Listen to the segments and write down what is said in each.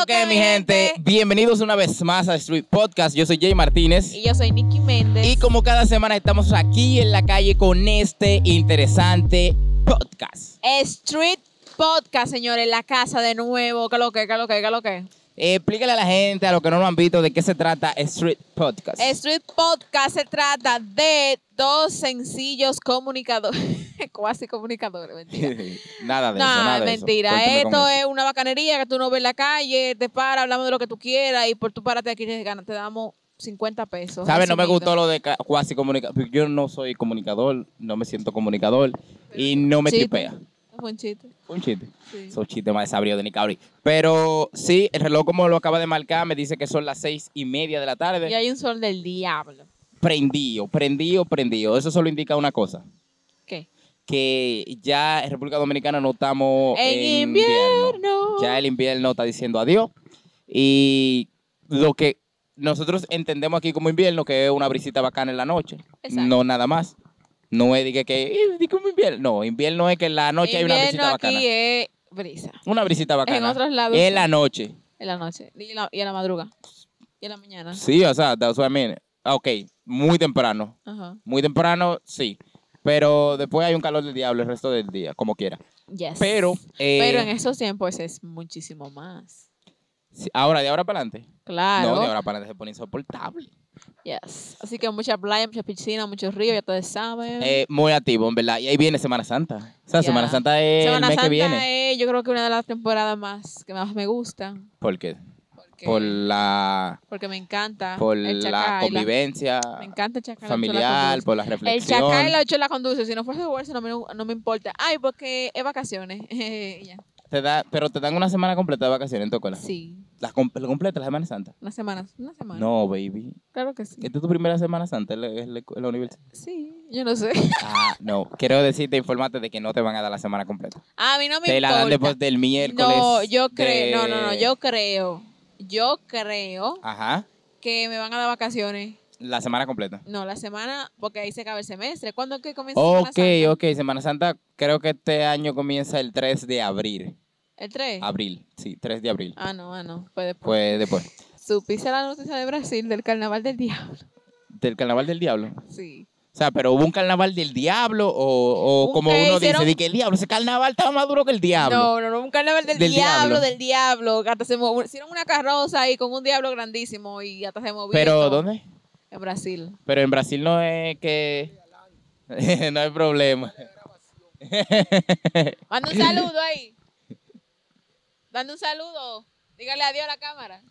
lo que, mi gente? Bienvenidos una vez más a Street Podcast. Yo soy Jay Martínez. Y yo soy Nicky Méndez. Y como cada semana estamos aquí en la calle con este interesante podcast. Street Podcast, señores, en la casa de nuevo. ¿Qué lo que, qué lo que, qué lo que? Eh, explícale a la gente, a los que no lo han visto, de qué se trata Street Podcast. Street Podcast se trata de dos sencillos comunicadores, cuasi comunicadores, mentira. nada de eso, nada de eso. mentira. Esto es una bacanería que tú no ves en la calle, te para, hablamos de lo que tú quieras y por tu párate aquí te damos 50 pesos. ¿Sabes? No me gustó lo de cuasi comunicador. Yo no soy comunicador, no me siento comunicador y no me tripea. Es buen chiste. Un chiste. Sí. Esos chistes más desabridos de Nicauri. Pero sí, el reloj como lo acaba de marcar me dice que son las seis y media de la tarde. Y hay un sol del diablo. Prendido, prendido, prendido. Eso solo indica una cosa. ¿Qué? Que ya en República Dominicana no estamos En invierno. Ya el invierno está diciendo adiós. Y lo que nosotros entendemos aquí como invierno, que es una brisita bacana en la noche. Exacto. No nada más. No es de que, "Eh, como invierno. No, invierno es que en la noche hay una brisita aquí bacana. es brisa. Una brisita bacana. En otros lados En la noche. En la noche. Y en la, y en la madruga. Y en la mañana. Sí, o sea, that's what I mean. Ah, Ok, muy temprano. Ajá. Muy temprano, sí. Pero después hay un calor del diablo el resto del día, como quiera. Yes. Pero, eh, Pero en esos tiempos es muchísimo más. sí, ahora, de ahora para adelante. Claro. No, de ahora para adelante se pone insoportable. Yes. Así que mucha playa, mucha piscina, muchos ríos, ya ustedes saben. Eh, muy activo, en verdad. Y ahí viene Semana Santa. O sea. Semana Santa es Semana el mes Santa que viene. es, yo creo que una de las temporadas más que más me gustan. ¿Por qué? Porque, Por la, porque me encanta por el la chacay. convivencia me encanta el chacay. familiar, por la El reflexión. chacay y la ocho la conduce. Si no fuese bolsa, no me, no me importa. Ay, porque es vacaciones. Y ya. Te da, pero te dan una semana completa de vacaciones en tu escuela. Sí. La, com- la completa, la Semana Santa. Una semana. Una semana. No, baby. Claro que sí. Esta es tu primera Semana Santa en la, en la- en la universidad. Sí, yo no sé. Ah, no. Quiero decirte, informarte de que no te van a dar la semana completa. A mí no me Te la dan después del miércoles. No, yo de- creo, no, no, no, yo creo, yo creo Ajá. que me van a dar vacaciones. La semana completa. No, la semana, porque ahí se acaba el semestre. ¿Cuándo es que comienza Semana Ok, Santa? ok. Semana Santa creo que este año comienza el 3 de abril. ¿El 3? Abril, sí, 3 de abril. Ah, no, ah, no, fue después. Pues después. ¿Supiste la noticia de Brasil del carnaval del diablo? ¿Del carnaval del diablo? Sí. O sea, pero hubo un carnaval del diablo o, o como uno hicieron- dice, de que el diablo, ese carnaval estaba más duro que el diablo. No, no, no, un carnaval del, Del diablo, diablo. del diablo. Hasta se movió- hicieron una carroza ahí con un diablo grandísimo y hasta se movió. y pero todo. ¿dónde? En Brasil. Pero en Brasil no es que... no hay problema. Manda un saludo ahí. Dando un saludo. Dígale adiós a la cámara.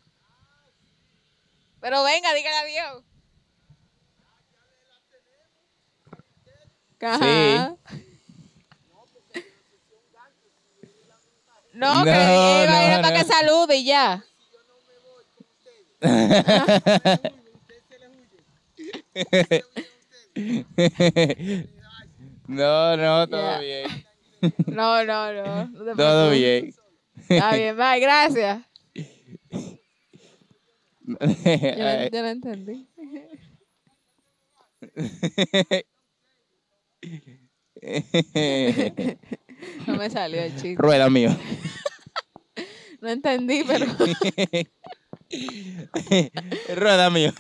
Pero venga, dígale adiós. Ajá. No, que No, iba a ir no, para no. que salude y ya. no, no, todo bien. No, no, no. no Todo bien. Está bien, bye, gracias. Yo, yo lo entendí. No me salió el chiste. Rueda mío. No entendí, pero Rueda mío.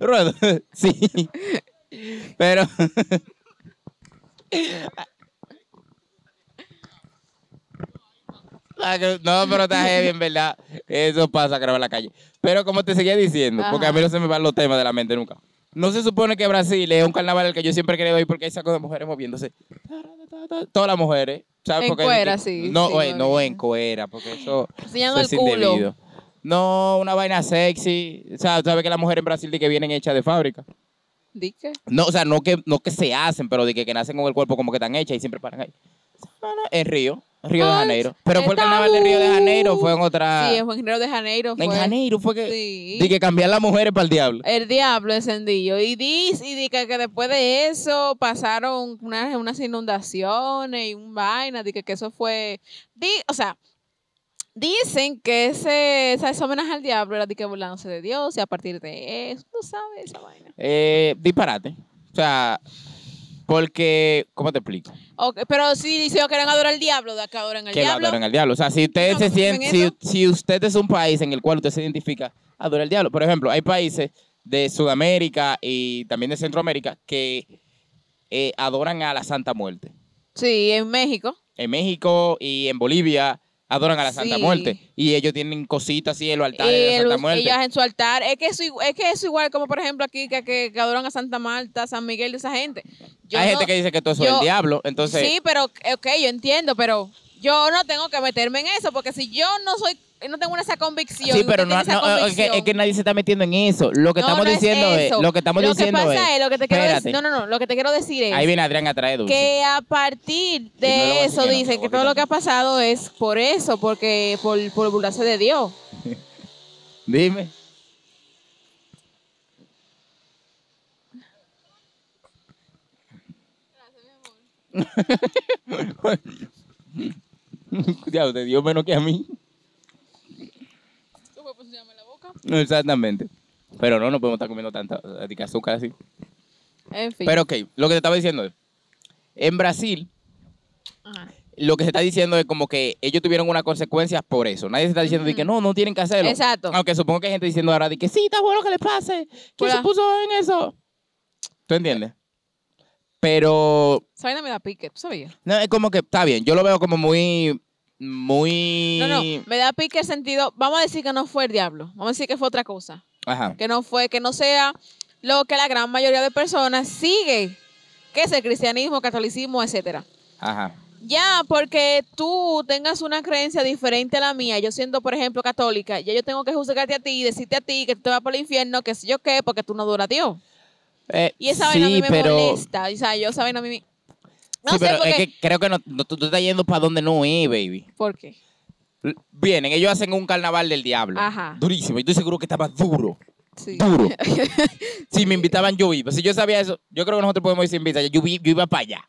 Rueda. Sí. Pero. Ah, No, pero está heavy, en verdad. Eso pasa, en la calle. Pero como te seguía diciendo, porque a mí no se me van los temas de la mente nunca. No se supone que Brasil es un carnaval al que yo siempre querido ir porque hay sacos de mujeres moviéndose. Todas las mujeres. ¿sabes? En Porque- cuera, sí, No, sí, oye, no en cuera, porque eso, enseñando el es culo. indebido. No, una vaina sexy. O sea, sabes que las mujeres en Brasil de que vienen hechas de fábrica. ¿Di qué? No, o sea, no que, no que se hacen, pero de que, que nacen con el cuerpo como que están hechas y siempre paran ahí. En Río, Río de Ay, Janeiro. Pero fue el carnaval de Río de Janeiro, fue en otra. Sí, en Juan Río de Janeiro fue. en Janeiro fue que. Sí. De que cambiar las mujeres para el diablo. El diablo encendido. Y dice y di que, después de eso pasaron unas, unas inundaciones y un vaina. Di que, que eso fue. Di, o sea, dicen que ese, esa- homenaje al diablo era de que burlándose de Dios y a partir de eso, tú sabes esa vaina. Eh, disparate. O sea, Porque, ¿cómo te explico? Ok, pero si, si quieren adorar al diablo, de acá adoran al Que lo diablo. adoran al diablo. O sea, si usted No, se siente, en si, si usted es un país en el cual usted se identifica, adora al diablo. Por ejemplo, hay países de Sudamérica y también de Centroamérica que eh, adoran a la Santa Muerte. Sí, en México. En México y en Bolivia adoran a la Santa Sí. Muerte. Y ellos tienen cositas así en los Y altares de la Santa Muerte. ellos en su altar. Es que, eso, es que eso igual como por ejemplo aquí que, que, que adoran a Santa Marta, San Miguel, de esa gente. Yo hay no- gente que dice que todo eso es yo- el diablo. Entonces, Sí, pero ok, yo entiendo, pero yo no tengo que meterme en eso porque si yo no soy, no tengo esa convicción. sí, pero no, no, es, que, convicción, es que nadie se está metiendo en eso. Lo que no, estamos es diciendo es, eso. lo que estamos lo diciendo que pasa es, es, lo que te quiero decir, no, no, no, lo que te quiero decir es ahí viene Adrián a traer dulce. que a partir de eso que no, dicen que todo lo que ha pasado es por eso, porque por, por burlarse de Dios. Dime. ya, usted dio menos que a mí. Exactamente. Pero no, no podemos estar comiendo tanta de azúcar así. En fin. Pero ok, lo que te estaba diciendo es, en Brasil, Ajá. lo que se está diciendo es como que ellos tuvieron unas consecuencias por eso. Nadie se está diciendo de que no, no tienen que hacerlo. Exacto. Aunque supongo que hay gente diciendo ahora de que sí, está bueno que le pase. ¿Quién Hola. se puso en eso? ¿Tú entiendes? Pero Esa vaina me da pique, ¿tú sabías? no, es como que está bien. Yo lo veo como muy, muy. No, no, me da pique el sentido, vamos a decir que no fue el diablo, vamos a decir que fue otra cosa, Ajá. que no fue, que no sea lo que la gran mayoría de personas sigue, que es el cristianismo, catolicismo, etcétera. Ajá. Ya, porque tú tengas una creencia diferente a la mía, yo siendo, por ejemplo, católica, ya yo tengo que juzgarte a ti y decirte a ti que tú te vas por el infierno, que sé yo qué, porque tú no adoras a Dios. Eh, Y esa vaina a mí sí, me pero, molesta. O sea, yo esa vaina a mí me... No sí, sé pero por es que creo que no, no- tú, tú estás yendo para donde no es, baby. ¿Por qué? Vienen, ellos hacen un carnaval del diablo. Ajá. Durísimo. Y estoy seguro que estaba duro. Sí. Duro. si me invitaban, yo iba. Si yo sabía eso, yo creo que nosotros podemos ir sin visa. Yo, yo iba para allá.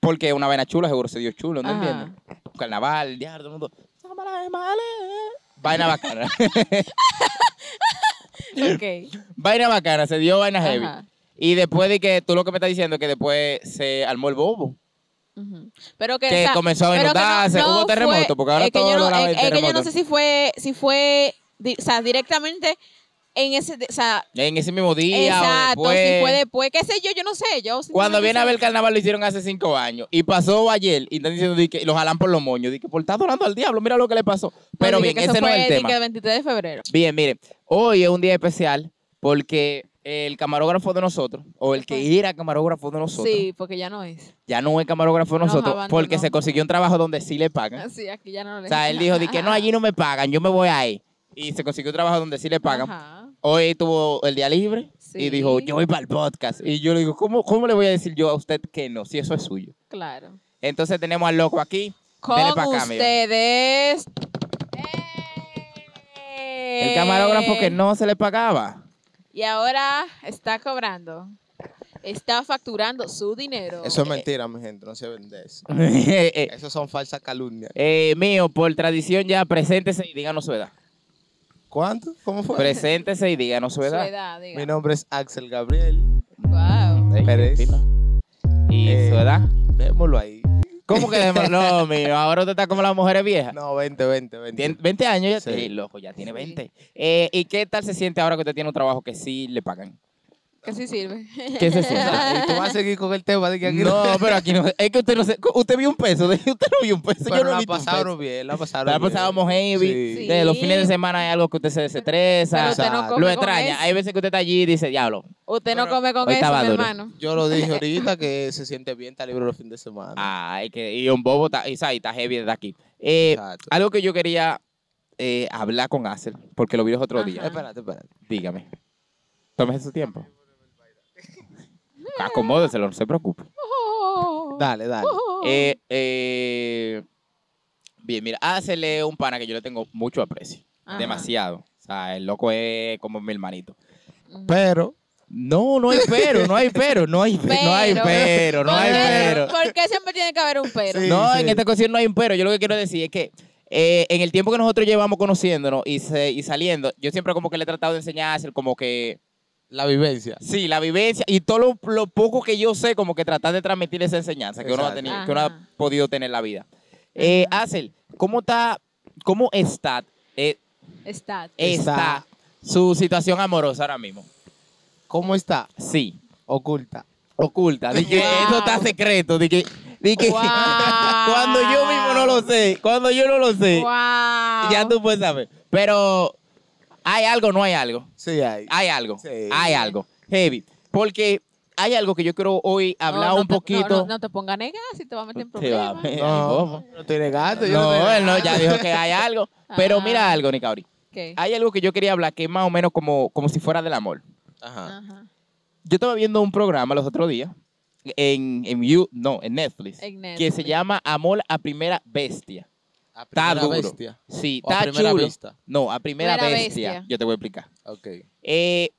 Porque una vaina chula, seguro se dio chulo, ¿no entiendes? Carnaval, el diablo, todo el mundo. Vaina bacana. ok. vaina bacana, se dio vaina heavy. Ajá. Y después de que tú lo que me estás diciendo es que después se armó el bobo. Ujú. Pero que, Que o sea, comenzó a pero que inundarse, hubo terremoto, porque ahora es que todo yo no, lo es, es que yo no sé si fue si fue di- o sea, directamente en ese o sea, En ese mismo día exacto, o después. si fue después, qué sé yo, yo no sé, yo Cuando viene a ver el carnaval lo hicieron hace cinco años y pasó ayer y están diciendo di que los jalan por los moños, di que por estar adorando al diablo, mira lo que le pasó. Pero no, bien, dije que ese no es el tema. que el 23 de febrero. Bien, miren, hoy es un día especial porque el camarógrafo de nosotros, o el que era camarógrafo de nosotros, Sí, porque ya no es. ya no es camarógrafo de Nos nosotros porque se consiguió un trabajo donde sí le pagan. Así, aquí ya no le O sea, él dijo, di que no, allí no me pagan, yo me voy ahí. Y se consiguió un trabajo donde sí le pagan. Ajá. Hoy tuvo el día libre y dijo, yo voy para el podcast. Y yo le digo, ¿cómo, ¿cómo le voy a decir yo a usted que no, si eso es suyo? Claro. Entonces tenemos al loco aquí. Con acá, ustedes. El camarógrafo que no se le pagaba. Y ahora está cobrando. Está facturando su dinero. Eso es mentira, mi gente, no se vende eso. Eh, Eso son falsas calumnias. eh, mío, por tradición ya, preséntese y díganos su edad. ¿Cuánto? ¿Cómo fue? Preséntese y díganos su Su edad. edad, diga. Mi nombre es Axel Gabriel. Wow. Pérez. ¿Y Eh, su edad? Démoslo ahí. ¿Cómo que dejemos? No, mío, ahora usted está como las mujeres viejas. No, 20, 20, 20. Tien- 20 años ya. Sí. Sí, loco, ya tiene Sí. 20. Eh, ¿Y qué tal se siente ahora que usted tiene un trabajo que sí le pagan? Que sí sirve. ¿Qué se y tú vas a seguir con el tema de que aquí No, pero aquí no. Es que usted no se. Usted vio un peso. de- Usted no vio un peso. Pero yo no la vi un peso. pasaron bien, la pasaron La bien. pasábamos heavy. Sí. De los fines de semana hay algo que usted se desestresa. Pero usted no Exacto. come lo con extraña. eso. Hay veces que usted está allí y dice, diablo. Usted no Pero come con hoy eso, estaba mi duro. hermano. Yo lo dije ahorita que se siente bien, está libre los fines de semana. Ay, que. Y un bobo está, y, sabe, está heavy desde aquí. Eh, Exacto. algo que yo quería eh, hablar con Axel, porque lo vi los otros Ajá. días. Espérate, espérate. Dígame. Tómese su tiempo. Acomódeselo, no se preocupe. Dale, dale. Eh, eh, bien, mira, es un pana que yo le tengo mucho aprecio. Ajá. Demasiado. O sea, el loco es como mi hermanito. Pero, No, no hay pero, no hay pero, no hay pero, no hay pero, no ¿Por hay qué- pero. ¿Por qué siempre tiene que haber un pero? Sí. No, en esta ocasión no hay un pero. Yo lo que quiero decir es que eh, en el tiempo que nosotros llevamos conociéndonos y, se- y saliendo, yo siempre como que le he tratado de enseñar a Axel como que La vivencia. Sí, la vivencia y todo lo, lo poco que yo sé, como que tratar de transmitir esa enseñanza que uno, ha tenido, que uno ha podido tener en la vida. Eh, Axel, ¿cómo está, cómo está, eh, Está. está su situación amorosa ahora mismo? ¿Cómo está? Sí, Oculta. oculta. Wow. eso está secreto. Di que, di que Wow. cuando yo mismo no lo sé, cuando yo no lo sé, Wow. ya tú puedes saber. Pero, ¿hay algo o no hay algo? Sí, hay. Hay algo, Sí. hay algo. Heavy. Porque hay algo que yo quiero hoy hablar no un te- poquito. No, no te pongas a negar si te va a meter en Te va a problemas. meter. No, no estoy negando. yo No, él no, ya dijo que hay algo. Pero Ah. mira algo, Nicauri. ¿Qué? Hay algo que yo quería hablar que es más o menos como, como si fuera del amor. Ajá. Ajá. Yo estaba viendo un programa los otros días en, en You- no, en Netflix, En que Netflix. se llama Amor a Primera Bestia. A Está primera duro. bestia. Sí, O a está primera chulo. vista. No, a Primera, Primera bestia. bestia. Yo te voy a explicar. Ok. Eh,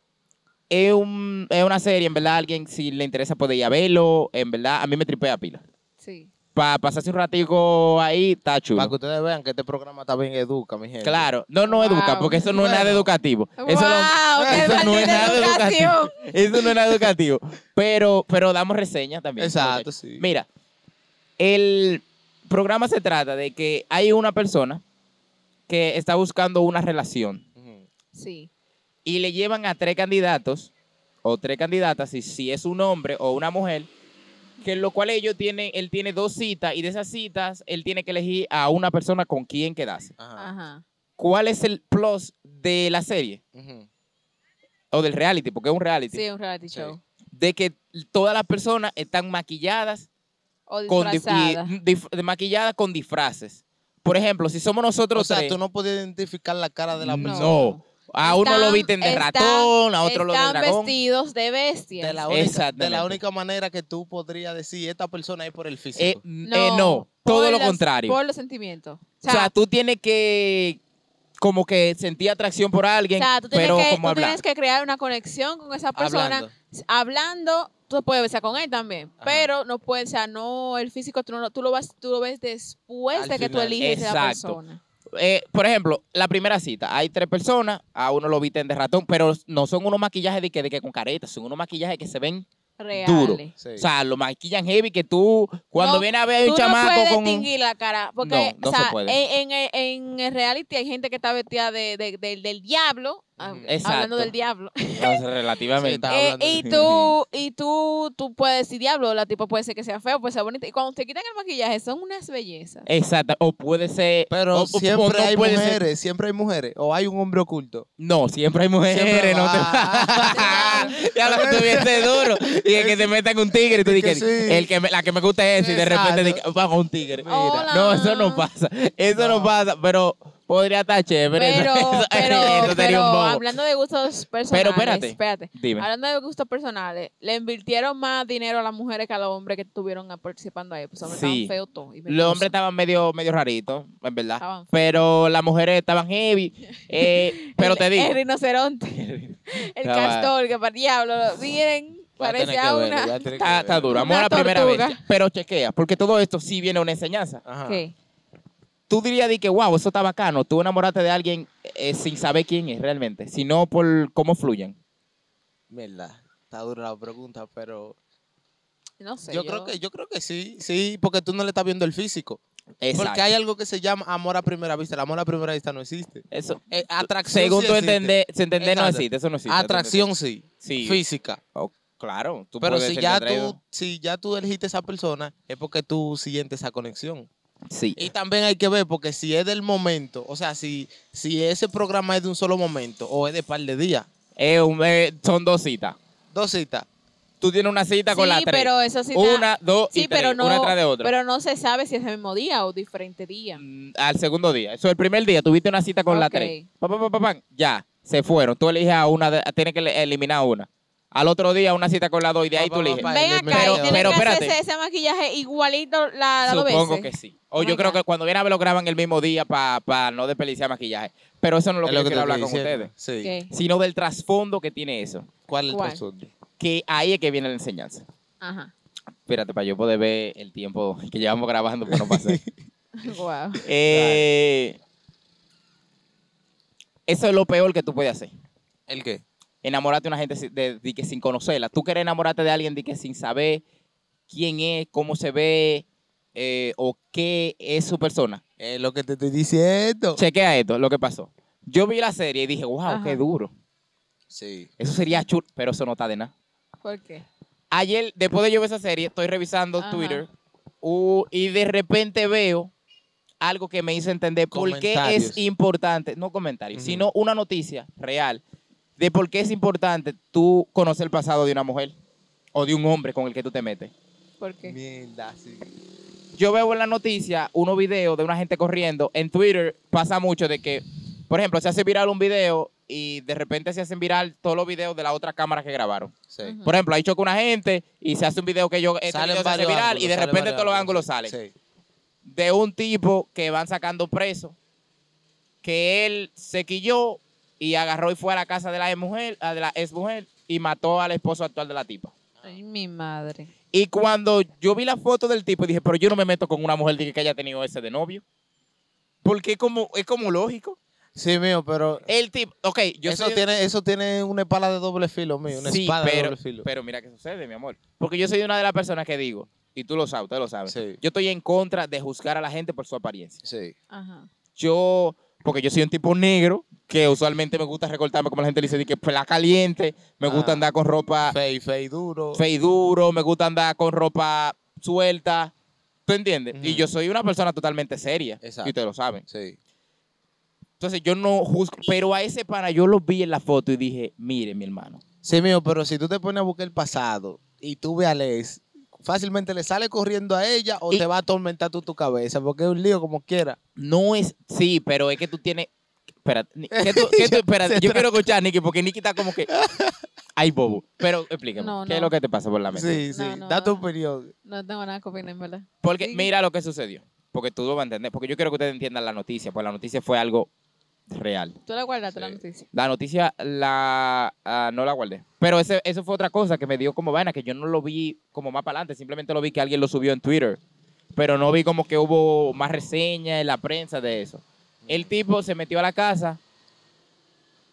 es, un- es una serie, en verdad, alguien si le interesa puede ir a verlo. En verdad, a mí me tripea pila. Sí. Para pasarse un ratico ahí, está chulo. Para que ustedes vean que este programa también educa, mi gente. Claro, no, no Wow. educa, porque eso no es nada Bueno. educativo. Eso, wow, qué eso no es maldita nada educación. educativo. Eso no es nada educativo. Pero, pero damos reseña también. Exacto, sí. Mira, el programa se trata de que hay una persona que está buscando una relación. Sí. y le llevan a tres candidatos o tres candidatas, y si es un hombre o una mujer, que en lo cual ellos tienen, él tiene dos citas y de esas citas él tiene que elegir a una persona con quien quedarse. Ajá. Ajá. ¿Cuál es el plus de la serie o del reality? Porque es un reality. Sí, un reality Sí. show. De que todas las personas están maquilladas O con, dif- dif- de- maquilladas con disfraces. Por ejemplo, si somos nosotros O sea, tres, tú no puedes identificar la cara de la No. persona. a uno lo Están- visten de están- ratón, a otro lo de Están dragón. vestidos de bestias. De la, única, de la única manera que tú podrías decir, esta persona es por el Eh, físico. n- eh, no, por todo lo los- contrario. Por los sentimientos. o sea, tú tienes que como que sentir atracción por alguien, o sea, tú tienes, pero que, como tú hablar. tienes que crear una conexión con esa persona. Hablando. Hablando, tú puedes besar con él también, Ajá. pero no puedes, o sea, no, el físico tú, no, tú, lo, vas, tú lo ves después Al de que tú final. eliges a la Exacto. persona. Eh, por ejemplo, la primera cita, hay tres personas, a uno lo visten de ratón, pero no son unos maquillajes de que, de que con caretas, son unos maquillajes que se ven Reales. duro. Sí. O sea, lo maquillan heavy que tú, cuando No, viene a ver a un Tú no chamaco puedes con un... distinguir la cara, porque No, no o sea, se puede. En, en el- en el reality hay gente que está vestida de, de- del- del diablo, ah, hablando del diablo. No, relativamente. Sí, Eh, y tú, y tú, tú puedes decir diablo, la tipo puede ser que sea feo, puede ser bonita. Y cuando te quitan el maquillaje, son unas bellezas. Exacto. O puede ser... Pero o- o- o siempre no hay puede ser- mujeres, siempre hay mujeres. O hay un hombre oculto. No, siempre hay mujeres, Siempre no te va. Ya lo que tuviese duro. Y el que te metan un tigre y tú dices, sí. el que me- la que me gusta es esa y de repente dices, vamos a un tigre. Mira. No, eso no pasa. Eso no, No. pasa, pero podría estar chévere. Pero, eso, pero, eso sería pero hablando de gustos personales, espérate. espérate. Dime. Hablando de gustos personales, le invirtieron más dinero a las mujeres que a los hombres que estuvieron participando ahí. Pues hombres Sí. estaban feos todos. Los hombres estaban medio, medio raritos, en verdad. Estaban. Pero las mujeres estaban heavy. eh, pero el, te digo. El rinoceronte, el Estaba- castor, que para diablo, miren, parece a una... Está, está duro. A Una la primera vez. Pero chequea, porque todo esto sí viene una enseñanza. Ajá. ¿Qué? Tú dirías de que, wow, eso está bacano. Tú enamoraste de alguien eh, sin saber quién es realmente, sino por cómo fluyen. Verdad. Está dura la pregunta, pero No sé. yo, creo que yo creo que sí, sí, porque tú no le estás viendo el físico. Exacto. Porque hay algo que se llama amor a primera vista. El amor a primera vista no existe. Eso, Eh, atracción según sí tú entender, entender no existe, eso no existe. Atracción sí, Sí. física. Oh, claro. Tú Pero puedes si ya tú, si ya tú elegiste esa persona, es porque tú sientes esa conexión. Sí. Y también hay que ver, porque si es del momento, o sea, si, si ese programa es de un solo momento o es de par de días, Es un- eh, son dos citas. dos citas. Tú tienes una cita con sí, la tres. pero eso sí. te- una, dos y sí, tres. pero no, una tras de otra. pero no se sabe si es el mismo día o diferente día. Mm, Al segundo día. Eso, el primer día tuviste una cita con la tres. Pa, pa, pa, pa, pam, ya, se fueron. Tú eliges a una, de- tienes que eliminar una. Al otro día una cita con la dos y de ahí Pa, tú pa, eliges. pa, Ven elimina acá, Pero- y tienen pero que espérate. hacerse ese maquillaje igualito la, dos Supongo veces. que sí. O Oh yo creo que cuando viene a ver lo graban el mismo día para no desperdiciar maquillaje. Pero eso no es lo Es que yo que quiero hablar con ustedes. Sí. Sino del trasfondo que tiene eso. ¿Cuál es el trasfondo? Que ahí es que viene la enseñanza. Ajá. Espérate, para yo poder ver el tiempo que llevamos grabando para no pasar. Wow. Eh, eso es lo peor que tú puedes hacer. ¿El qué? Enamorarte de una gente de, de que sin conocerla. Tú quieres enamorarte de alguien de que sin saber quién es, cómo se ve eh, o qué es su persona. Es lo que te estoy diciendo. Chequea esto, lo que pasó. Yo vi la serie y dije, wow, Ajá. qué duro. Sí. Eso sería chulo, pero eso no está de nada. ¿Por qué? Ayer, después de yo ver esa serie, estoy revisando Ajá. Twitter uh, y de repente veo algo que me hizo entender por qué es importante, no comentarios, sino una noticia real de por qué es importante tú conocer el pasado de una mujer o de un hombre con el que tú te metes. ¿Por qué? Mierda, sí. Yo veo en la noticia unos videos de una gente corriendo. En Twitter pasa mucho de que, por ejemplo, se hace viral un video y de repente se hacen viral todos los videos de la otra cámara que grabaron. Sí. Por ejemplo, ahí choca una gente y se hace un video que yo este Salen video se hace viral ángulos, y de repente todos los ángulos ángulos. salen. Sí. De un tipo que van sacando preso, que él se quilló y agarró y fue a la casa de la ex mujer, de la ex mujer y mató al esposo actual de la tipa. Ay, mi madre. Y cuando yo vi la foto del tipo, dije, pero yo no me meto con una mujer de que haya tenido ese de novio. Porque es como, es como lógico. Sí, mío, pero El tipo, ok, yo eso, soy- tiene, eso tiene una espada de doble filo, mío. Una sí, espada de pero, doble filo. pero mira qué sucede, mi amor. Porque yo soy una de las personas que digo, y tú lo sabes, ustedes lo saben. Sí. Yo estoy en contra de juzgar a la gente por su apariencia. Sí. Ajá. Yo, porque yo soy un tipo negro, que usualmente me gusta recortarme, como la gente dice, de que pela caliente, me gusta Ah. andar con ropa Fey, fey duro. fe y duro, me gusta andar con ropa suelta. ¿Tú entiendes? Y yo soy una persona totalmente seria. Exacto. Y ustedes lo saben. Sí. Entonces yo no juzgo. Pero a ese pana yo lo vi en la foto y dije, mire, mi hermano. Sí, mío, pero si tú te pones a buscar el pasado y tú ves a Les, fácilmente le sale corriendo a ella o Y- te va a atormentar tú tu cabeza, porque es un lío como quiera. No es. Sí, pero es que tú tienes. Espérate. ¿qué tú- qué tú- espérate, yo quiero escuchar a Nicky porque Nicky está como que. Ay, bobo. Pero explícame. No, ¿Qué es lo que te pasa por la mente? Sí, sí. No, no, da tu opinión. No tengo nada que opinar, en verdad. Porque Sí. mira lo que sucedió. Porque tú lo vas a entender. Porque yo quiero que ustedes entiendan la noticia. Pues la noticia fue algo real. Tú la guardaste la noticia. La noticia la ah, no la guardé. Pero ese, eso fue otra cosa que me dio como vaina, que yo no lo vi como más para adelante. Simplemente lo vi que alguien lo subió en Twitter. Pero no vi como que hubo más reseñas en la prensa de eso. El tipo se metió a la casa,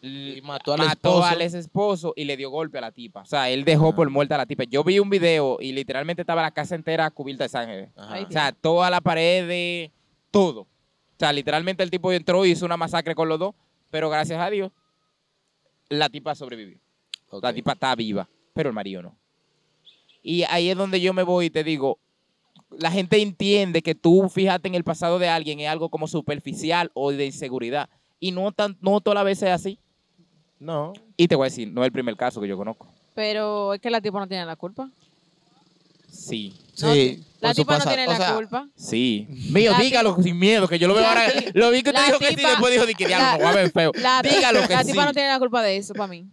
Y mató al mató esposo. al ex esposo y le dio golpe a la tipa. O sea, él dejó por muerta a la tipa. Yo vi un video y literalmente estaba la casa entera cubierta de sangre. Ajá. O sea, toda la pared, de- todo. O sea, literalmente el tipo entró y hizo una masacre con los dos, pero gracias a Dios, la tipa sobrevivió. La tipa está viva, pero el marido no. Y ahí es donde yo me voy y te digo, la gente entiende que tú fíjate en el pasado de alguien es algo como superficial o de inseguridad. Y no, tan, no toda la vez es así. No. Y te voy a decir, no es el primer caso que yo conozco. Pero es que la tipa no tiene la culpa. Sí, Sí. la tipa no tiene O la culpa. sí. Mío, La dígalo sin miedo, que yo lo veo La ahora. Lo vi que te la dijo que sí, tipa- después dijo de que diablo, la- no va a ver feo. La, Dígalo que la sí. tipa no tiene la culpa de eso para mí.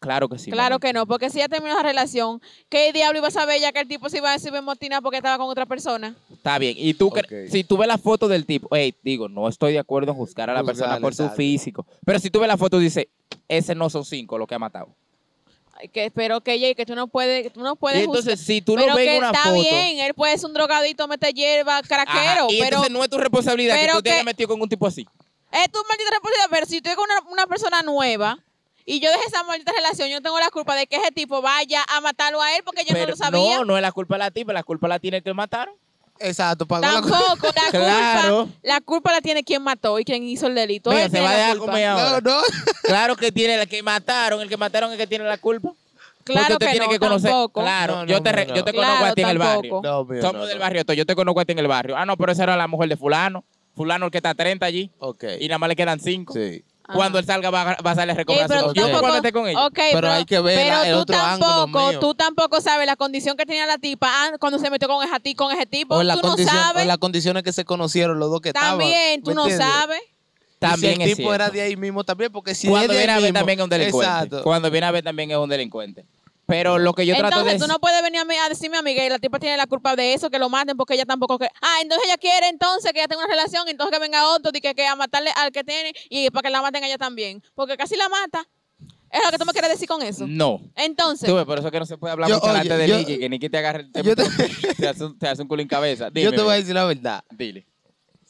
Claro que sí. claro mami. que no, porque si ella terminó esa relación, ¿qué diablo iba a saber ya que el tipo se iba a decir motina porque estaba con otra persona? Está bien. Y tú, cre- Ok. si tú ves la foto del tipo, hey, digo, no estoy de acuerdo en juzgar a la Juzgar, persona por su exacto. físico. Pero si tú ves la foto, dice, ese no son cinco los que ha matado. Que, pero que Jay, que tú no puedes, tú no puedes Y entonces, juzgar. si tú lo ves una está foto. bien, él puede ser un drogadito, meter hierba, ajá, craquero, y pero entonces no es tu responsabilidad que tú te hayas metido con un tipo así. es tu maldita responsabilidad. Pero si tú eres una, una persona nueva y yo dejé esa maldita relación, yo no tengo la culpa de que ese tipo vaya a matarlo a él porque yo no lo sabía. no, no es la culpa de la tipa, la culpa la tiene el que mataron. Exacto, pagó la Tampoco, la Claro. culpa, la culpa la tiene quien mató y quien hizo el delito. Mira, Él se tiene va a la dejar culpa. comer ahora. No, no. Claro que tiene el que mataron, el que mataron es el que tiene la culpa. Claro Porque usted que tiene no, que conocer. tampoco. Claro, No, yo no, te, re- yo te conozco Claro, a ti en el tampoco. barrio. Mío, Somos no, del no. barrio, yo te conozco a ti en el barrio. Ah, no, pero esa era la mujer de fulano. Fulano el que está a 30 allí. Ok. Y nada más le quedan 5. Sí. Cuando él salga va, a- va a salir a Ey, recobrar pero su tú Yo tampoco- cuando esté con ella. Ok, Pero hay que ver pero el tú otro tampoco, mío. tú tampoco sabes la condición que tenía la tipa ah, cuando se metió con ese, ti- con ese tipo. O en, la tú no o sabes. las condiciones que se conocieron los dos que estaban. También, tú ¿me no entiendes? sabes. También si el es tipo cierto. era de ahí mismo también, porque si Cuando es de viene a ver mismo- también es un delincuente. Exacto. Cuando viene a ver también es un delincuente. Pero lo que yo trato entonces de tú no puedes venir a, mí a decirme a mí que la tipa tiene la culpa de eso, que lo maten porque ella tampoco... Que... Ah, entonces ella quiere entonces que ella tenga una relación, entonces que venga otro y que, que a matarle al que tiene y para que la maten a ella también. Porque casi la mata. ¿Es lo que tú me quieres decir con eso? No. Entonces, Tú ves, por eso que no se puede hablar Yo- mucho delante oye, de yo- Nicky, que Nicky te agarre el tema. te- te, hace, un- te hace un culo en cabeza. Dime, Yo te voy a decir la verdad. Dile.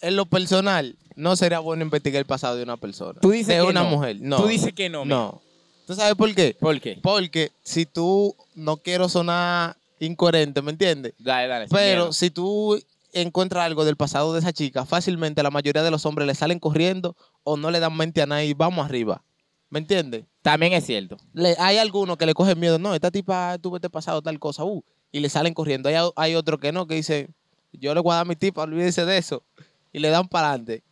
En lo personal, no sería bueno investigar el pasado de una persona. Tú dices de que una no. mujer. No. Tú dices que no, mira. No. ¿Tú sabes por qué? ¿Por qué? Porque si tú, no quiero sonar incoherente, ¿me entiendes? Dale, dale. Pero si tú encuentras algo del pasado de esa chica, fácilmente la mayoría de los hombres le salen corriendo o no le dan mente a nadie y vamos arriba. ¿Me entiendes? También es cierto. Le- hay algunos que le cogen miedo, no, esta tipa tuvo este pasado tal cosa, uh, y le salen corriendo. Hay, hay otros que no, que dicen, yo le voy a dar a mi tipa, olvídese de eso, y le dan para adelante.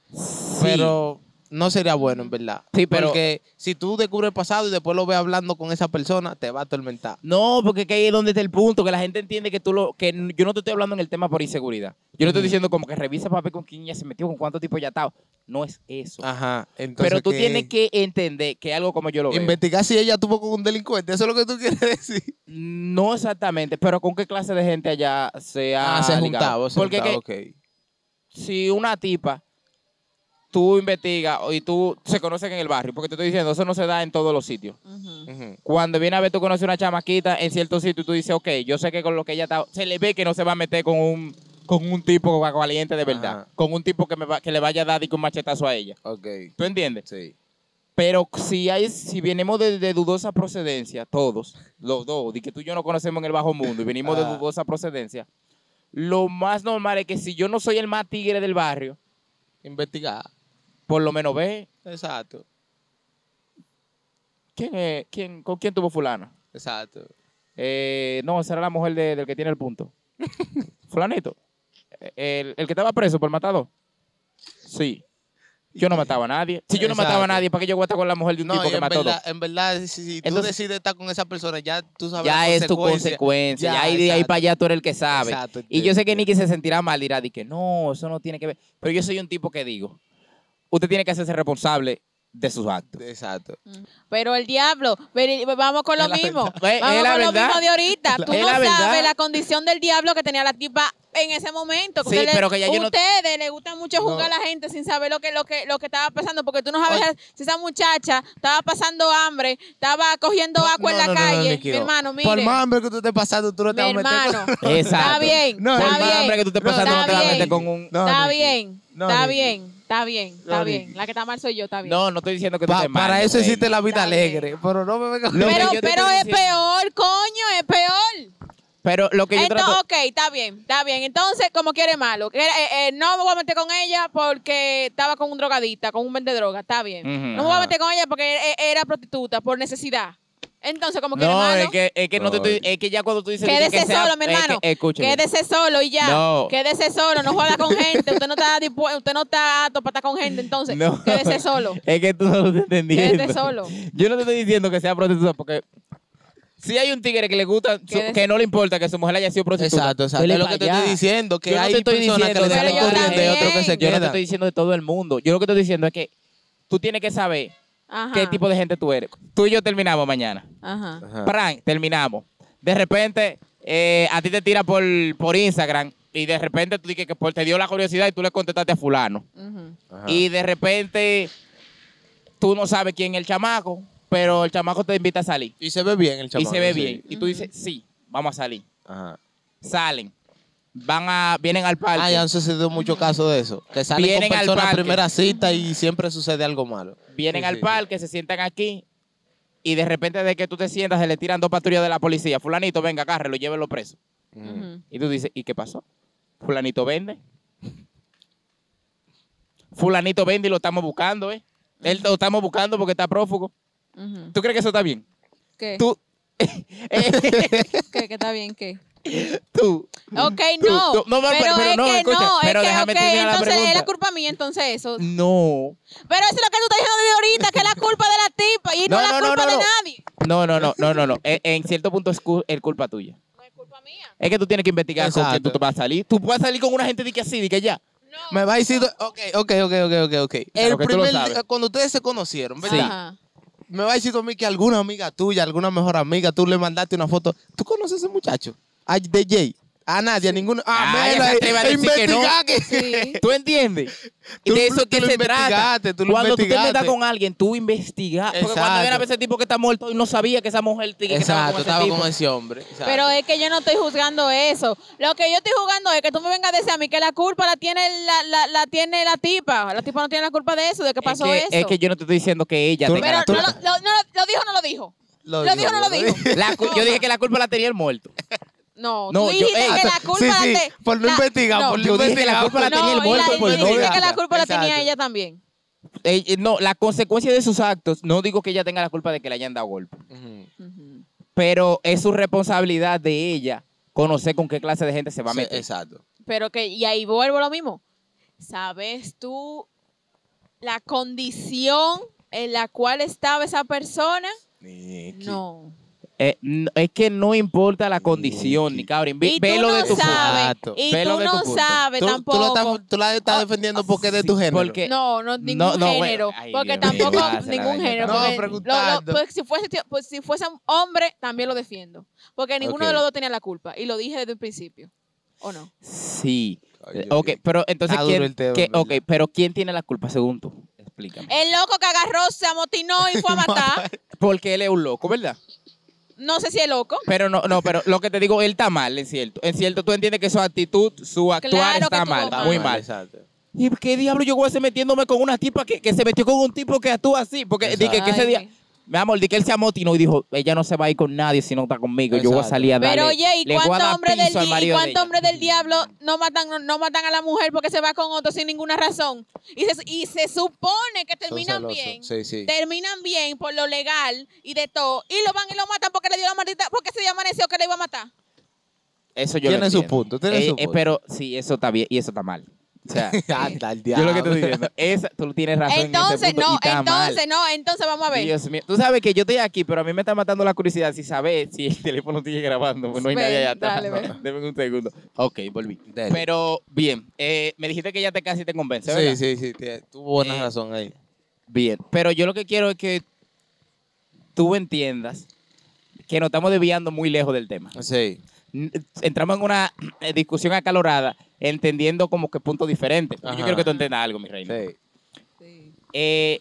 Pero no sería bueno, en verdad. Sí, pero- Porque si tú descubres el pasado y después lo ves hablando con esa persona, te va a atormentar. No, porque que ahí es donde está el punto, que la gente entiende que tú lo, que yo no te estoy hablando en el tema por inseguridad. Yo no estoy diciendo como que revisa papi con quién ya se metió, con cuánto tipo ya está. No es eso. Ajá. Entonces Pero tú tienes que entender que algo como yo lo veo. investigar si ella tuvo con un delincuente. Eso es lo que tú quieres decir. No exactamente, pero con qué clase de gente allá se ha Ah, se ligado. juntaba. se Porque juntaba, que ok. si una tipa, tú investigas y tú se conocen en el barrio, porque te estoy diciendo, eso no se da en todos los sitios. Cuando viene a ver tú conoces una chamaquita en cierto sitio y tú dices, ok, yo sé que con lo que ella está, se le ve que no se va a meter con un, con un tipo valiente de verdad, Ajá. con un tipo que, me va- que le vaya a dar un machetazo a ella. Ok. ¿Tú entiendes? Sí. Pero si hay, si venimos de, de dudosa procedencia, todos, los dos, de que tú y yo no conocemos en el bajo mundo y venimos de Ah. dudosa procedencia, lo más normal es que si yo no soy el más tigre del barrio, Investigar. Por lo menos ve Exacto. quién es, quién, con quién tuvo fulana. Exacto. Eh, no, esa era la mujer de- del que tiene el punto. Fulanito. El, el que estaba preso por matador. Sí. Yo no mataba a nadie. Si yo no mataba a nadie, ¿para qué yo voy a estar con la mujer de un No, tipo que en mató verdad, dos? en verdad, si, si tú Entonces- decides estar con esa persona, ya tú sabes Ya es tu consecuencia. Ya, Ya, de ahí para allá tú eres el que sabe. Exacto, y yo sé que. Nicky se sentirá mal, dirá, di que no, eso no tiene que ver. Pero yo soy un tipo que digo, usted tiene que hacerse responsable de sus actos. Exacto. Pero el diablo, vamos con lo Es mismo. Vamos es con lo verdad. mismo de ahorita. Tú Es no la verdad. sabes la condición del diablo que tenía la tipa en ese momento. Sí, le- pero que ya yo no- ustedes le gusta mucho juzgar No. a la gente sin saber lo que, lo que, lo que estaba pasando. Porque tú no sabes Oye. si esa muchacha estaba pasando hambre, estaba cogiendo agua en No, la no, no, no, calle. Mi no. hermano, mire. Por más hambre que tú estés pasando, tú no mi te vas a meter con-. Exacto. Está bien. No, está Por más hambre que tú estés No, pasando, no te vas a meter con un... No, está bien. No, está bien. Está bien. Está bien. La que está mal soy yo, está bien. No, no estoy diciendo que tú estés mal. para eso güey. existe la vida Está bien. alegre, pero no me vengas Lo que pero yo te pero estoy es diciendo- peor, coño, es peor. Pero lo que yo Entonces, trato... ok, está bien, está bien. Entonces, como quiere malo, que, eh, eh, no me voy a meter con ella porque estaba con un drogadista, con un vende droga, está bien. Ujú, no me voy a ajá. meter con ella porque eh, era prostituta, por necesidad. Entonces, como quiere No, malo, es que, es que no te estoy... Es que ya cuando tú dices... de que quédese sea- solo, mi es que- hermano. escúcheme. quédese solo y ya. No. Quédese solo, no juega con gente. Usted no está dispu- usted no está apto para estar con gente, entonces, No. quédese solo. Es que tú no lo estás entendiendo. Quédese solo. Yo no te estoy diciendo que sea prostituta porque si hay un tigre que le gusta, su- Quédese- que no le importa que su mujer haya sido prostituta. Exacto, exacto. dele Es lo pa' que te allá. estoy diciendo, que Yo no hay te estoy personas que diciendo le de salen todo el corriendo y otros que se Yo no te quedan. estoy diciendo de todo el mundo. Yo lo que estoy diciendo es que tú tienes que saber Ajá. qué tipo de gente tú eres. Tú y yo terminamos mañana. Ajá. Ajá. Pran, terminamos. De repente, eh, a ti te tira por, por Instagram y de repente tú dices que por- te dio la curiosidad y tú le contestaste a fulano. Ajá. Y de repente tú no sabes quién es el chamaco, pero el chamaco te invita a salir. Y se ve bien el y chamaco. se ve sí. bien. Y tú dices, sí, vamos a salir. Ajá. Salen. Van a, vienen al parque. Ah, ya han sucedido muchos casos de eso. Que salen Vienen con al personas a parque. primera cita y siempre sucede algo malo. vienen Sí, al sí, parque, se sientan aquí. Y de repente de que tú te sientas, se le tiran dos patrullas de la policía. Fulanito, venga, agárrelo, llévelo preso. Mm. Ujú. Y tú dices, ¿y qué pasó? Fulanito vende. Fulanito vende y lo estamos buscando, ¿eh? Él lo estamos buscando porque está prófugo. ¿Tú crees que eso está bien? ¿Qué? Tú, ¿Qué? ¿Qué está bien? ¿Qué? tú. Ok, Tú- no. tú- no, no, pero, pero- pero es no, que escucha, no, pero es que, déjame ok, terminar la entonces es la pregunta. culpa mía, entonces eso. No. Pero eso es lo que tú estás diciendo de ahorita, que es la culpa de la tipa y no, No, es la no, no, culpa no, de no. nadie. No, no, no, no, no, no. En, en cierto punto es, cu- es culpa tuya. No es culpa mía. Es que tú tienes que investigar con quién Exacto. tú te vas a salir. Tú puedes salir con una gente de que así, de que ya. No. Me va a decir, ok, ok, ok, ok, ok, ok. Claro El que primer día, cuando ustedes se conocieron, ¿verdad? Ajá. Me va a decir mí que alguna amiga tuya, alguna mejor amiga, tú le mandaste una foto. ¿Tú conoces a ese muchacho? A de Jay. A nadie, a ninguno. Ah, Ah, ella mira, se atreve a decir que no. Sí. ¿Tú entiendes? Y Tú de eso tú que lo se trata. investigaste, tú lo cuando tú te metas con alguien, tú investigas. Porque cuando Exacto. viene a ver ese tipo que está muerto y no sabía que esa mujer que estaba Exacto, con ese estaba con ese hombre. exacto. Pero es que yo no estoy juzgando eso. Lo que yo estoy juzgando es que tú me vengas a decir a mí que la culpa la tiene la, la, la tiene la tipa. La tipa no tiene la culpa de eso, de que pasó es que, eso. Es que yo no te estoy diciendo que ella Tú- tenga Pero la no, culpa. lo, lo- no lo- ¿Lo dijo o no lo dijo? ¿Lo dijo o no lo dijo? La yo dije que la culpa la tenía el muerto. No, No, tú yo- dijiste ey, que la culpa sí, la sí, te- por no la- investigar, no, por no yo dije que la investigar. culpa la tenía el No, y muerto la- por y no dijiste que la culpa la tenía Exacto. ella también. Eh, eh, no, la consecuencia de sus actos, no digo que ella tenga la culpa de que le hayan dado golpe, Ujú. Ujú. pero es su responsabilidad de ella conocer con qué clase de gente se va a Sí, meter. Exacto. Pero que, y ahí vuelvo a lo mismo. ¿Sabes tú la condición en la cual estaba esa persona? Niki. No. Eh, es que no importa la condición, ni cabrón. Ve, Y tú velo no de tu sabes, y Velo tú de tu no punto. sabes Tú, tú tampoco. lo estás, tú la estás defendiendo porque es de tu género. porque- No, no, ningún no, género. ay, porque Dios tampoco ningún género. No, porque lo- lo- preguntando. pues, si, fuese, tío- pues, si fuese un hombre, también lo defiendo. Porque ninguno de los dos tenía la culpa. Y lo dije desde el principio. ¿O no? Sí. Ay, Eh, ok, pero entonces, ¿quién, el tema, qué- ¿verdad? ok, pero ¿quién tiene la culpa según tú? Explícame. El loco que agarró, se amotinó y fue a matar. Porque él es un loco, ¿verdad? No sé si es loco. Pero no, no, pero lo que te digo, él está mal, es cierto. Es cierto, tú entiendes que su actitud, su actuar Claro está mal, mal. muy mal. Exacto. ¿Y qué diablo yo voy a hacer metiéndome con una tipa que, que se metió con un tipo que actúa así? Porque di que, que ese día, mi amor, di que él se amotinó y dijo, ella no se va a ir con nadie si no está conmigo. Yo voy a Exacto. salir a darle. Pero oye, ¿y le voy a cuántos dar hombres del, piso al di- y marido de cuántos ella? hombres del diablo no matan, no, no matan a la mujer porque se va con otro sin ninguna razón? Y se, y se supone que terminan celosos. bien. Sí, sí. Terminan bien por lo legal y de todo. Y lo van y lo matan porque le dio la maldita. Porque se dio amaneció que le iba a matar. Eso yo lo Tiene su entiendo. punto, tiene Eh, su eh, punto. pero sí, eso está bien y eso está mal. O sea, Anda, el yo lo que estoy diciendo, esa, tú tienes razón en Entonces, ese punto no, y está entonces, mal. no, entonces vamos a ver. Dios mío. Tú sabes que yo estoy aquí, pero a mí me está matando la curiosidad si sabes si el teléfono sigue grabando. pues no hay Ven, nadie allá atrás. dale, ven. Deme un segundo. Ok, volví. Dale. Pero bien, eh, me dijiste que ya te casi te convence, Sí, ¿verdad? sí, sí. tiene- Tuvo buena Eh, razón ahí. Bien, pero yo lo que quiero es que tú entiendas que nos estamos desviando muy lejos del tema. Sí. Entramos en una eh, discusión acalorada, entendiendo como que puntos diferentes. Yo quiero que tú entiendas algo, mi reina. Sí. Sí. Eh,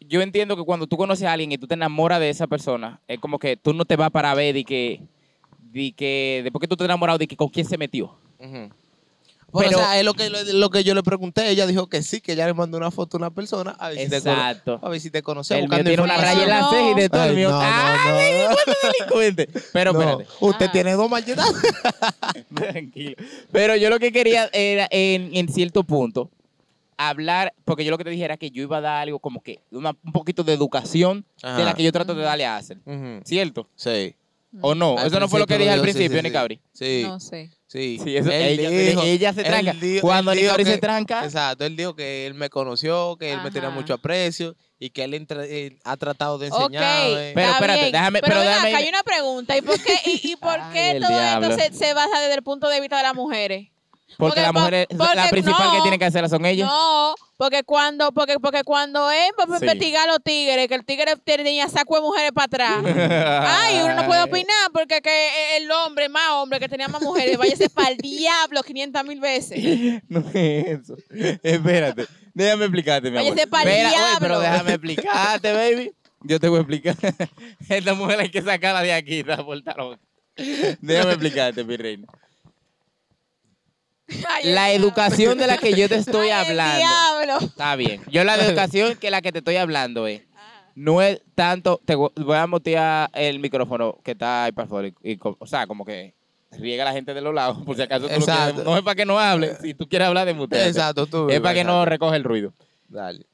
yo entiendo que cuando tú conoces a alguien y tú te enamoras de esa persona, es como que tú no te vas para ver de que, de que después que tú te enamoras de que con quién se metió. Ujú. Pero, Pero- o sea, es lo que, lo, lo que yo le pregunté. Ella dijo que sí, que ella le mandó una foto a una persona a ver si te, a ver si te conocía. El mío tiene una raya en la No. ceja y de todo. el Ay, mío, no, no, ¡ay, no. cuánto delincuente! Pero No, espérate. usted Ajá. tiene dos malletas. Tranquilo. Pero yo lo que quería era, en, en cierto punto, hablar, porque yo lo que te dije era que yo iba a dar algo como que una- un poquito de educación de la que yo trato de darle a Hacer. ¿Cierto? Sí. ¿O no? Al Eso no fue lo que dije principio al dijo, sí, principio, sí, ni sí. Cabri. Sí. No sé. Sí, Sí, eso- Él ella- dijo- ella se él tranca. dijo- Cuando él dijo Nicabri se tranca. Exacto, él dijo que él me conoció, que él me tenía mucho aprecio y que él, entra- él ha tratado de Ok, enseñarme. Pero espérate, bien. déjame- pero pero ven déjame acá, ir- hay una pregunta. ¿Y por qué, y, y por Ay, qué todo diablo. esto se, se basa desde el punto de vista de las mujeres? Porque, Porque las mujeres, la principal que tienen que hacerla son ellas. No, porque cuando, porque, porque cuando es para Sí. investigar a los tigres, que el tigre tenía saco de mujeres para atrás. Ay, uno no puede opinar porque que el hombre, más hombre, que tenía más mujeres, váyase para el diablo 500 mil veces. No es eso. Espérate. Déjame explicarte, mi amor. Váyase Espera, oye, diablo. pero déjame explicarte, baby. Yo te voy a explicar. Esta mujer hay que sacarla de aquí, esta vuelta loca. Déjame explicarte, mi reina. Ay, La educación de la que yo te estoy Ay, hablando. diablo. Está bien. Yo la educación que la que te estoy hablando es. No es tanto. Te vo- voy a mutear el micrófono que está ahí para afuera. y- y co- o sea, como que riega a la gente de los lados. Por si acaso tú no Exacto. quieres- No es para que no hable. Si tú quieres hablar de mutear. Exacto, tú. Es para que no recoge el ruido. Dale.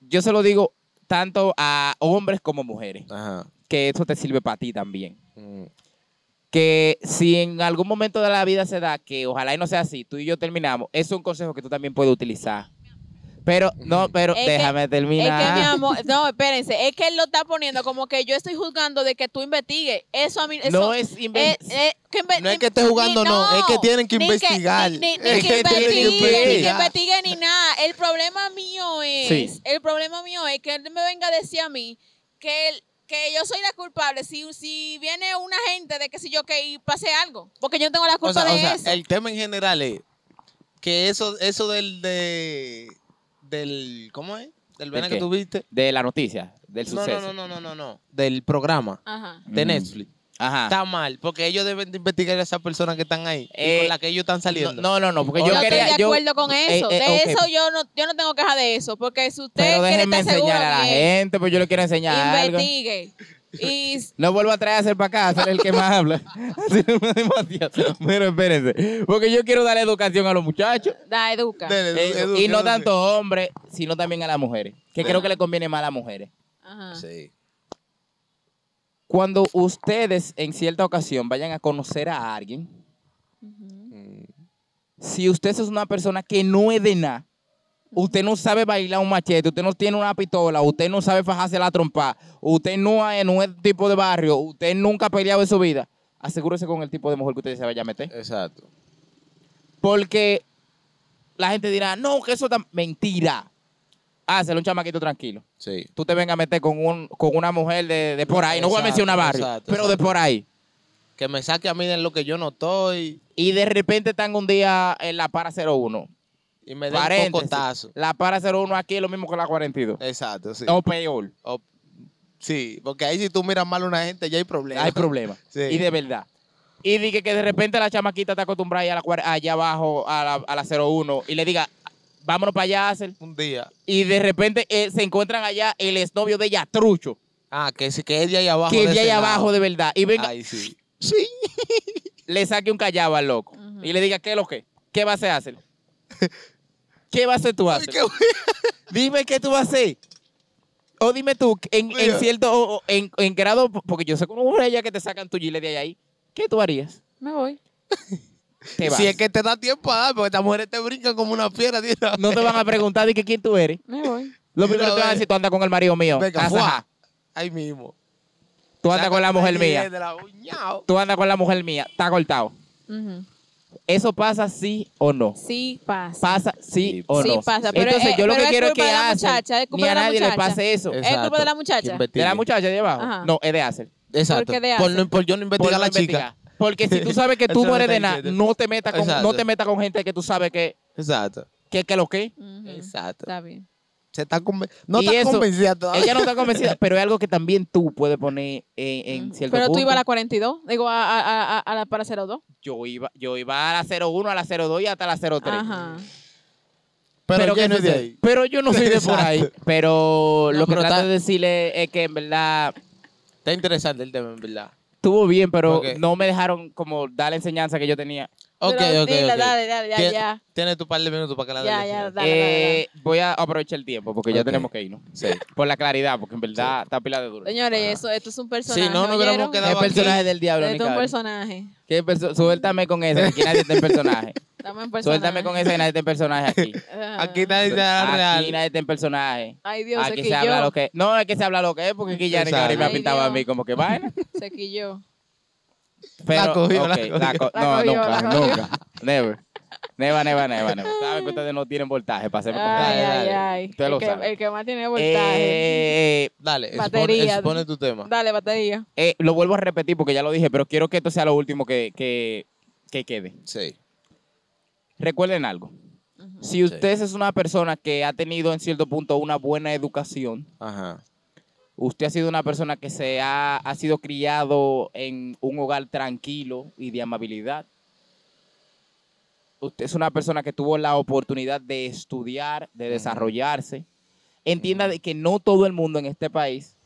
Yo se lo digo tanto a hombres como mujeres. Ajá. Que eso te sirve para ti también. Mm. Que si en algún momento de la vida se da, que ojalá y no sea así, tú y yo terminamos, eso es un consejo que tú también puedes utilizar. Pero, no, pero Es que- déjame Es terminar. que mi amor, no, espérense, es que él lo está poniendo como que yo estoy juzgando de que tú investigues. Eso a mí eso, no es eh, eh, que inve- No es que esté jugando, ni- no, es que tienen que ni investigar. ni, ni- ni Es que que tienen que investigue, ni que investigar. investigue ni nada. El problema mío es, Sí. el problema mío es que él me venga a decir a mí que él- que yo soy la culpable si, si viene una gente de que si yo que y pase algo, porque yo no tengo la O culpa o de sea, eso. el tema en general es que eso, eso del de del ¿cómo es? Del vena que tuviste. de la noticia, del No, suceso. no, no, no, no, no, no. Del programa Ajá. de Mm. Ajá. está mal, porque ellos deben de investigar a esas personas que están ahí y Eh, con las que ellos están saliendo. No, no, no, porque Yo yo Yo quería. estoy de yo- acuerdo con eh, eso. eh, de ok. eso yo no, yo no tengo queja de eso. Porque si usted Pero quiere déjenme estar seguro, enseñar a la gente, pues yo le quiero enseñar algo. investigue. Y No vuelvo a traer a hacer para acá, a ser el que más habla. Así no me demasiado. Pero espérense. Porque yo quiero darle educación a los muchachos. da educa. Dele, Eh, edu- y no edu- tanto hombres, sino también a las mujeres. Que creo que le conviene más a las mujeres. Ajá. Sí. Cuando ustedes en cierta ocasión vayan a conocer a alguien, si usted es una persona que no es de nada, usted no sabe bailar un machete, usted no tiene una pistola, usted no sabe fajarse la trompa, usted no es, no es tipo de barrio, usted nunca ha peleado en su vida, asegúrese con el tipo de mujer que usted se vaya a meter. Exacto. Porque la gente dirá, no, que eso es mentira. Hácelo un chamaquito tranquilo. Sí. Tú te vengas a meter con, un, con una mujer de, de por ahí, no voy a Exacto, mencionar barrio, exacto, pero de exacto. por ahí. Que me saque a mí de lo que yo no estoy Y de repente están un día en la para 01. y me den un cocotazo. La para 01 aquí es lo mismo que la 42. Exacto, sí. O peor. O- sí, porque ahí si tú miras mal a una gente ya hay problema. Hay problemas. Sí. Y de verdad. Y dije que de repente la chamaquita está acostumbrada a ir a la cuar- allá abajo a la, a la 01 y le diga, vámonos para allá, Hazel. Un día. Y de repente eh, se encuentran allá el exnovio de ella, Trucho, Ah, que sí, que es de ahí abajo. que es de de ahí lado. abajo de verdad. Y venga, Ay, sí. Sí. le saque un callado al loco. Y le diga, ¿qué es lo que? ¿Qué va a hacer? ¿Qué va a hacer tú, Ay, qué. Dime qué tú vas a hacer. O dime tú, en, cierto, o- o en, en grado, porque yo sé con una ella que te sacan tu gilet de ahí, ¿qué tú harías? Me voy. Te vas. Si es que te da tiempo a dar, porque estas mujeres te brincan como una piedra. tío. No te van a preguntar de que quién tú eres. Me voy. Lo primero que te van a decir, tú andas con el marido mío. Venga, fuá. ajá. Ahí mismo. Tú andas con la mujer mía. de la uñao. Tú andas con la mujer mía. Está cortado. Ujú. ¿Eso pasa sí o no? Sí pasa. ¿Pasa sí Sí, o sí no? pasa, pero Entonces, es- yo lo pero que es quiero es culpa que de la Hazel muchacha, es culpa ni de a la nadie le muchacha. pase eso. Es culpa de la muchacha. ¿De la muchacha de abajo? Ajá. No, es de Hazel. Exacto. ¿Por qué de Por, no, por yo no investigar a la chica. Porque si tú sabes que tú no eres que de nada, no te metas con, Exacto. no te metas con gente que tú sabes que Exacto. que, que lo que. Ujú. Exacto. Está bien. Se está conven- No Y está eso- convencida todavía. Ella no está convencida, pero es algo que también tú puedes poner en, en Ujú. cierto Pero tú punto. ibas a la 42, digo, a, a, a, a la para 02. yo iba, yo iba a la 01, a la 02 y hasta la 03. Ajá. Pero, ¿qué ya no es de ahí. Pero yo no soy de por ahí. Pero No, lo que pero trato está- de decirle es que en verdad Está interesante el tema, en verdad. Estuvo bien, pero Ok. no me dejaron como dar la enseñanza que yo tenía. Ok, Pero ok, dila, ok. Dale, dale, ya, Tien- ya. Tienes tu par de minutos para que la Ya, dé. ya, dale, dale, Eh, voy a aprovechar el tiempo porque ya Ok. tenemos que irnos. Sí. Por la claridad, porque en verdad está pila de duro. Señores, eso, esto es un personaje. Sí, no, no hubiéramos quedado ¿Qué aquí. personaje del diablo, Esto es un personaje. ¿Qué perso- Suéltame con eso, que nadie está en personaje. En personaje. Suéltame con eso, que nadie está en personaje aquí. Ajá. Aquí nadie está Aquí real. nadie está en personaje. Ay, Dios, se Aquí se habla lo que No, es que se habla lo que es, porque aquí ya ahora me ha pintado a mí como que vaina. Se quilló. Pero, La cogió, la cogió. co- La no, cogió, nunca, la cogió. nunca. Never. Never, never, never, never. Saben que ustedes no tienen voltaje para hacerme como Ay, ay, ay. Usted El lo que, sabe. el que más tiene voltaje. Eh, Dale, expone, Batería. expone tu tema. Dale, batería. eh, lo vuelvo a repetir porque ya lo dije, pero quiero que esto sea lo último que, que, que quede. Sí. Recuerden algo. Si usted es una persona que ha tenido en cierto punto una buena educación, Ajá. usted ha sido una persona que se ha, ha sido criado en un hogar tranquilo y de amabilidad. Usted es una persona que tuvo la oportunidad de estudiar, de desarrollarse. Entienda de que no todo el mundo en este país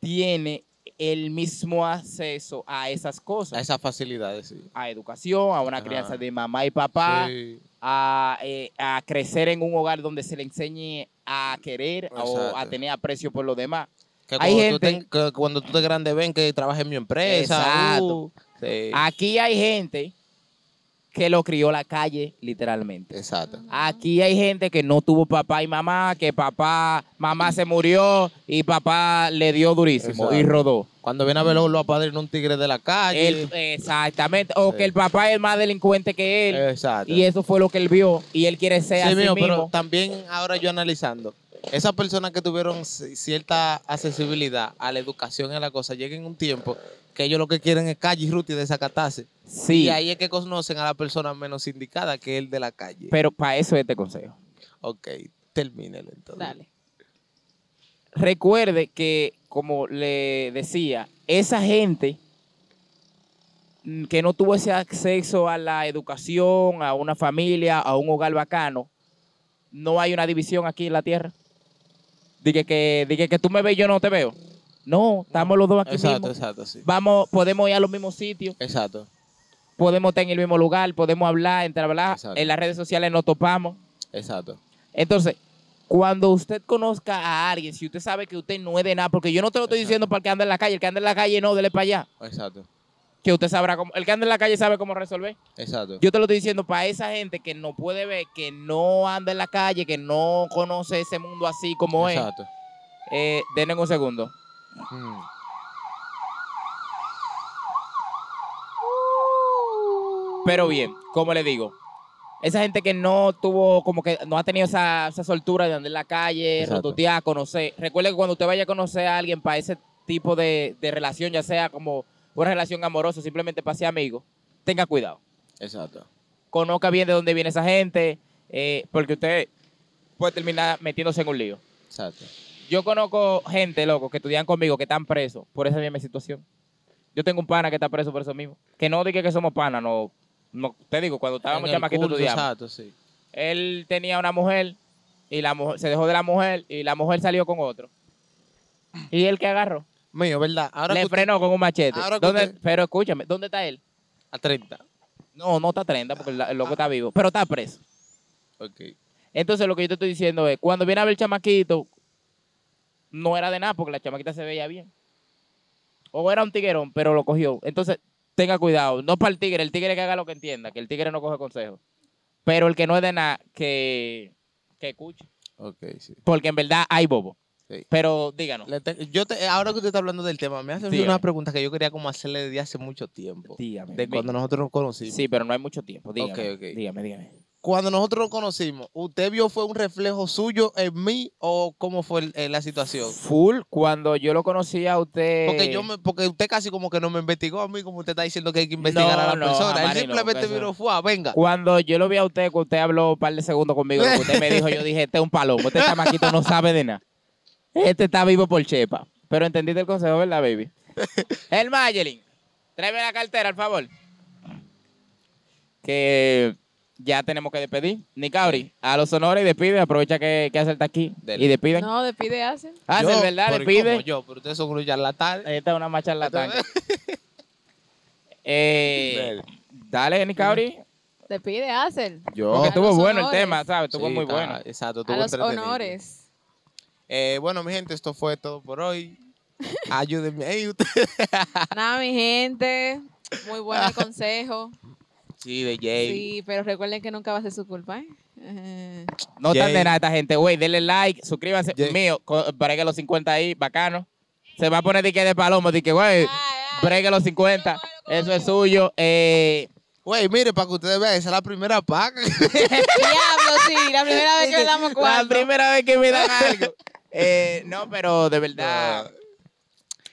tiene el mismo acceso a esas cosas. A esas facilidades, sí. A educación, a una Ajá. crianza de mamá y papá, Sí. a, eh, a crecer en un hogar donde se le enseñe a querer o a tener aprecio por los demás. Que Hay cuando, tú gente- que cuando tú de grande ven que trabaja en mi empresa. Exacto. uh, sí. Aquí hay gente que lo crió la calle, literalmente. Exacto. Aquí hay gente que no tuvo papá y mamá, que papá, mamá se murió y papá le dio durísimo Exacto. y rodó. Cuando viene a verlo, lo apadrina un tigre de la calle. Él- exactamente. O Sí. que el papá es más delincuente que él. Exacto. Y eso fue lo que él vio. Y él quiere ser Sí, así mío, mismo. pero también ahora yo analizando, esas personas que tuvieron cierta accesibilidad a la educación y a la cosa, lleguen un tiempo que ellos lo que quieren es calle y ruta y desacatarse. sí, Y ahí es que conocen a la persona menos indicada que el de la calle. pero para eso es este consejo. ok, termínelo entonces. Dale. recuerde que, como le decía, esa gente que no tuvo ese acceso a la educación, a una familia, a un hogar bacano, no hay una división aquí en la tierra. Dije que, dije que tú me ves y yo no te veo. No, estamos los dos aquí Exacto, exacto, sí. Vamos, podemos ir a los mismos sitios, Exacto, podemos estar en el mismo lugar, podemos hablar, entablar. Exacto. En las redes sociales nos topamos. exacto. Entonces, cuando usted conozca a alguien, si usted sabe que usted no es de nada, porque yo no te lo estoy Exacto. diciendo para el que anda en la calle, el que anda en la calle no, dele para allá. Exacto, Que usted sabrá cómo, el que anda en la calle sabe cómo resolver. exacto. Yo te lo estoy diciendo para esa gente que no puede ver, que no anda en la calle, que no conoce ese mundo así como Exacto. es. Eh, denme un segundo. Mm. Pero bien, como le digo, esa gente que no tuvo, como que no ha tenido esa, esa soltura de andar en la calle, Exacto. rototear, conocer. Recuerde que cuando usted vaya a conocer a alguien para ese tipo de, de relación, ya sea como una relación amorosa, simplemente para ser amigo, tenga cuidado. Exacto. Conozca bien de dónde viene esa gente, eh, porque usted puede terminar metiéndose en un lío. Exacto. Yo conozco gente, loco, que estudian conmigo, que están presos por esa misma situación. Yo tengo un pana que está preso por eso mismo. Que no diga que somos panas, no, no. Te digo, cuando estábamos el chamaquitos estudiamos. Exacto, sí. Él tenía una mujer y la mujer se dejó de la mujer y la mujer salió con otro. ¿Y él que agarró? Mío, ¿verdad? Ahora Le que usted- frenó con un machete. ahora que ¿Dónde- usted- Pero escúchame, ¿dónde está él? A 30. No, no está 30 porque el, el loco está vivo, pero está preso. Ok. Entonces lo que yo te estoy diciendo es, cuando viene a ver el chamaquito, no era de nada porque la chamaquita se veía bien. O era un tiguerón, pero lo cogió. Entonces, tenga cuidado. No para el tigre, el tigre que haga lo que entienda, que el tigre no coge consejos. Pero el que no es de nada, que, que escuche. Ok, sí. Porque en verdad hay bobo. Sí. Pero díganos. Te- yo te- ahora que usted está hablando del tema, me hace Dígame. una pregunta que yo quería como hacerle desde hace mucho tiempo. Dígame. De cuando nosotros nos conocimos. Sí, pero no hay mucho tiempo. Dígame, Ok, ok. dígame, dígame. Cuando nosotros nos conocimos, ¿usted vio fue un reflejo suyo en mí o cómo fue el- eh, la situación? Full, cuando yo lo conocí a usted... Porque yo me, porque usted casi como que no me investigó a mí, como usted está diciendo que hay que investigar No, a la no, persona. Él no, simplemente eso- vino, fue, venga. Cuando yo lo vi a usted, que usted habló un par de segundos conmigo, que usted me dijo, yo dije, este es un palomo, este chamaquito no sabe de nada. Este está vivo por chepa. Pero entendiste el consejo, ¿verdad, baby? El Mayelin, tráeme la cartera, al favor. Que ya tenemos que despedir. Nicauri, a los honores y despide, aprovecha que, que hace está aquí Dele. y despiden. No, despide hacen. Hace, Yo, ¿verdad? pero ¿y Despide. cómo yo, pero ustedes son unos charlatanes. Esta es una macha eh, Dale, Nicauri. Despide hacen. Yo. Porque A estuvo los bueno el tema, ¿sabes? Estuvo Sí, muy está- bueno. Exacto, A estuvo los entretenido. honores. Eh, bueno, mi gente, esto fue todo por hoy. Ayúdenme ustedes. Nada, mi gente. Muy bueno el consejo. Sí, de Jay. Sí, pero recuerden que nunca va a ser su culpa, ¿eh? Eh, No están Jay. de nada esta gente, güey. Denle like, suscríbanse. Jay. Mío, bregue los 50 ahí, bacano. Se va a poner de que de palomo, de que, güey, bregue los 50. Eso es suyo. Eh, Güey, mire, para que ustedes vean, esa es la primera paga. Diablo, sí, la primera vez que le damos la cuarto. primera vez que me dan algo. Eh, no, pero de verdad,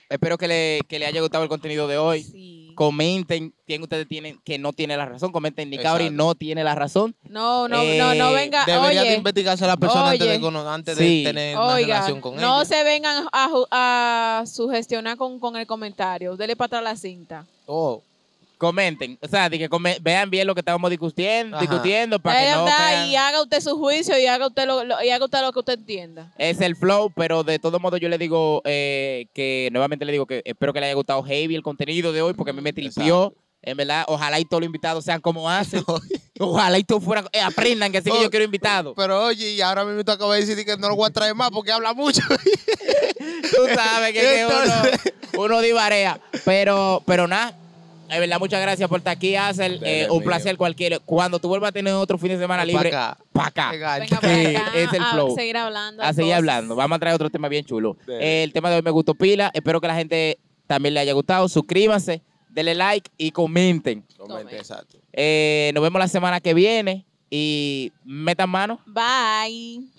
espero que le, que le haya gustado el contenido de hoy. Sí. Comenten quién ustedes tienen que no tiene la razón. Comenten, Nicauri no tiene la razón. No, no, no, no Eh, venga. Debería de Oye, investigarse a la persona antes, oye. de, antes Sí. de tener una relación con no ella. se vengan a sugestionar con, con el comentario. Dele para atrás la cinta. Oh, Comenten. O sea, de que come- vean bien lo que estábamos discutiendo, Ajá. discutiendo para que Ahí no está, y haga usted su juicio y haga usted lo, lo- y haga usted lo que usted entienda. es el flow, pero de todos modos yo le digo eh, que nuevamente le digo que espero que le haya gustado heavy el contenido de hoy porque a mí me tripió. En verdad, ojalá y todos los invitados sean como hacen. ojalá y todos fueran, eh, aprendan que así que yo quiero invitados. pero oye, y ahora mismo acabo de decir que no lo voy a traer más porque habla mucho. Tú sabes que, que Entonces- uno, uno divarea. Pero, pero nada. De verdad, muchas gracias por estar aquí, Hazel. Dele, un mío. placer cualquiera. Cuando tú vuelvas a tener otro fin de semana Pa' libre, acá. para acá. Venga, Venga ya. para Sí, acá es el a flow. seguir hablando. a seguir hablando. Vamos a traer otro tema bien chulo. Eh, el tema de hoy me gustó pila. Espero que la gente también le haya gustado. Suscríbanse, denle like y comenten. Comente, exacto. Eh, nos vemos la semana que viene y metan mano. Bye.